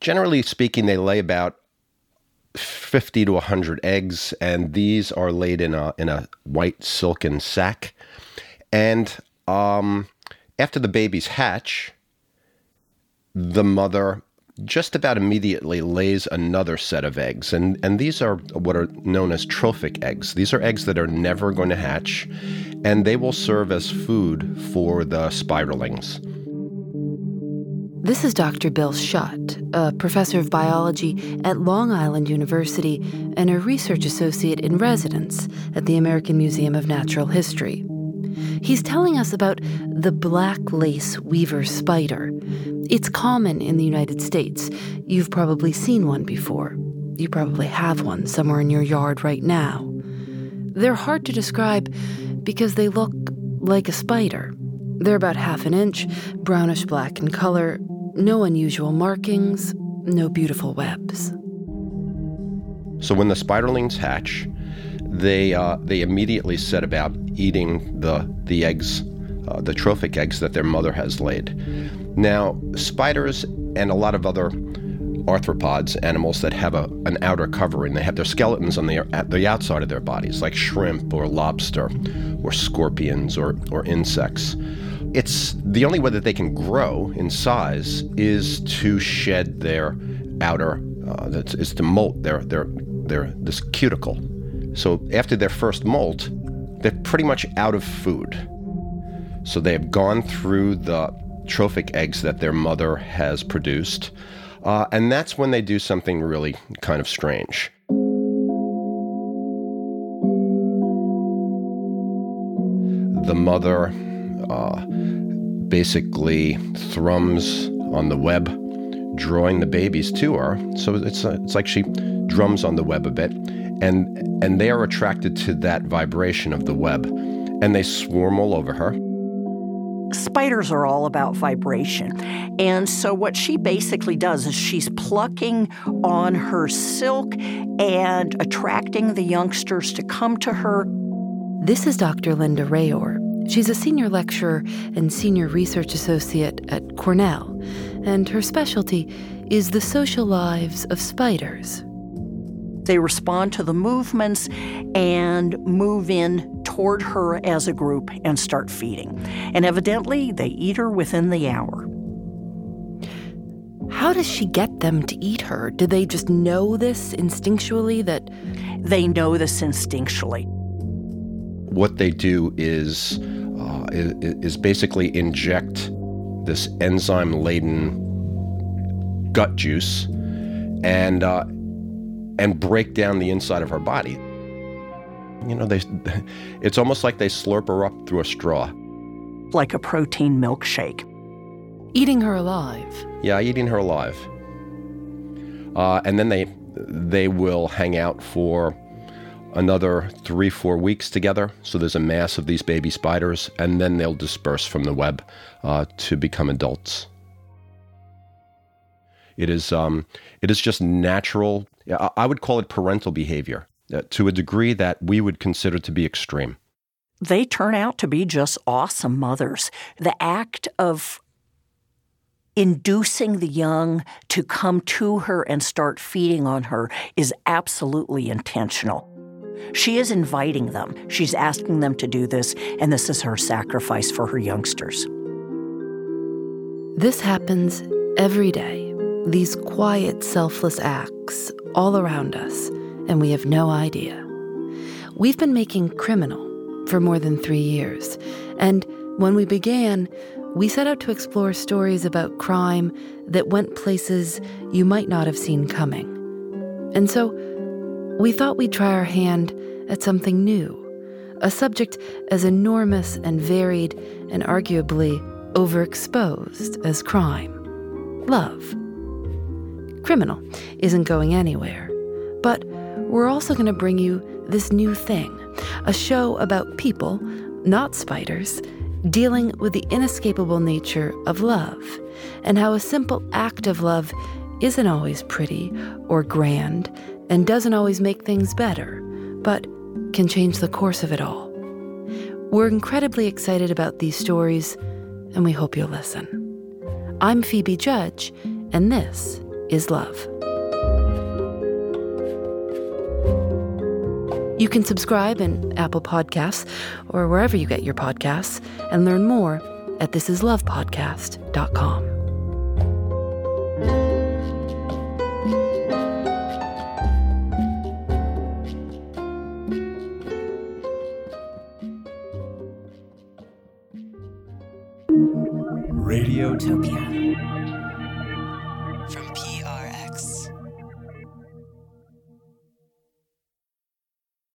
Generally speaking, they lay about 50 to 100 eggs, and these are laid in a, in a white silken sack. And um, after the babies hatch, the mother just about immediately lays another set of eggs. And, and these are what are known as trophic eggs. These are eggs that are never going to hatch, and they will serve as food for the spiderlings. This is Dr. Bill Schutt, a professor of biology at Long Island University and a research associate in residence at the American Museum of Natural History. He's telling us about the black lace weaver spider. It's common in the United States. You've probably seen one before. You probably have one somewhere in your yard right now. They're hard to describe because they look like a spider. They're about half an inch, brownish black in color, no unusual markings, no beautiful webs. So when the spiderlings hatch, they uh, they immediately set about eating the the eggs, uh, the trophic eggs that their mother has laid. Now, spiders and a lot of other arthropods, animals that have a, an outer covering, they have their skeletons on the at the outside of their bodies, like shrimp or lobster, or scorpions or or insects. It's the only way that they can grow in size is to shed their outer, uh, is to molt their their their this cuticle. So after their first molt, they're pretty much out of food. So they have gone through the trophic eggs that their mother has produced, uh, and that's when they do something really kind of strange. The mother uh, basically thrums on the web, drawing the babies to her. So it's a, uh, it's like she drums on the web a bit, and and they are attracted to that vibration of the web, and they swarm all over her. Spiders are all about vibration. And so, what she basically does is she's plucking on her silk and attracting the youngsters to come to her. This is Dr. Linda Rayor. She's a senior lecturer and senior research associate at Cornell, and her specialty is the social lives of spiders. They respond to the movements and move in toward her as a group and start feeding. And evidently, they eat her within the hour. How does she get them to eat her? Do they just know this instinctually that. They know this instinctually. What they do is is, is basically inject this enzyme laden gut juice and uh, and break down the inside of her body. You know, they it's almost like they slurp her up through a straw. Like a protein milkshake. Eating her alive. Yeah, eating her alive. Uh, and then they they will hang out for another three, four weeks together. So there's a mass of these baby spiders, and then they'll disperse from the web uh, to become adults. It is, um, it is just natural. I would call it parental behavior uh, to a degree that we would consider to be extreme. They turn out to be just awesome mothers. The act of inducing the young to come to her and start feeding on her is absolutely intentional. She is inviting them. She's asking them to do this, and this is her sacrifice for her youngsters. This happens every day. These quiet, selfless acts all around us, and we have no idea. We've been making criminal for more than three years, and when we began, we set out to explore stories about crime that went places you might not have seen coming. And so, we thought we'd try our hand at something new, a subject as enormous and varied and arguably overexposed as crime love. Criminal isn't going anywhere, but we're also going to bring you this new thing a show about people, not spiders, dealing with the inescapable nature of love and how a simple act of love isn't always pretty or grand and doesn't always make things better, but can change the course of it all. We're incredibly excited about these stories, and we hope you'll listen. I'm Phoebe Judge, and this is Love. You can subscribe in Apple Podcasts or wherever you get your podcasts and learn more at thisislovepodcast.com. Radiotopia.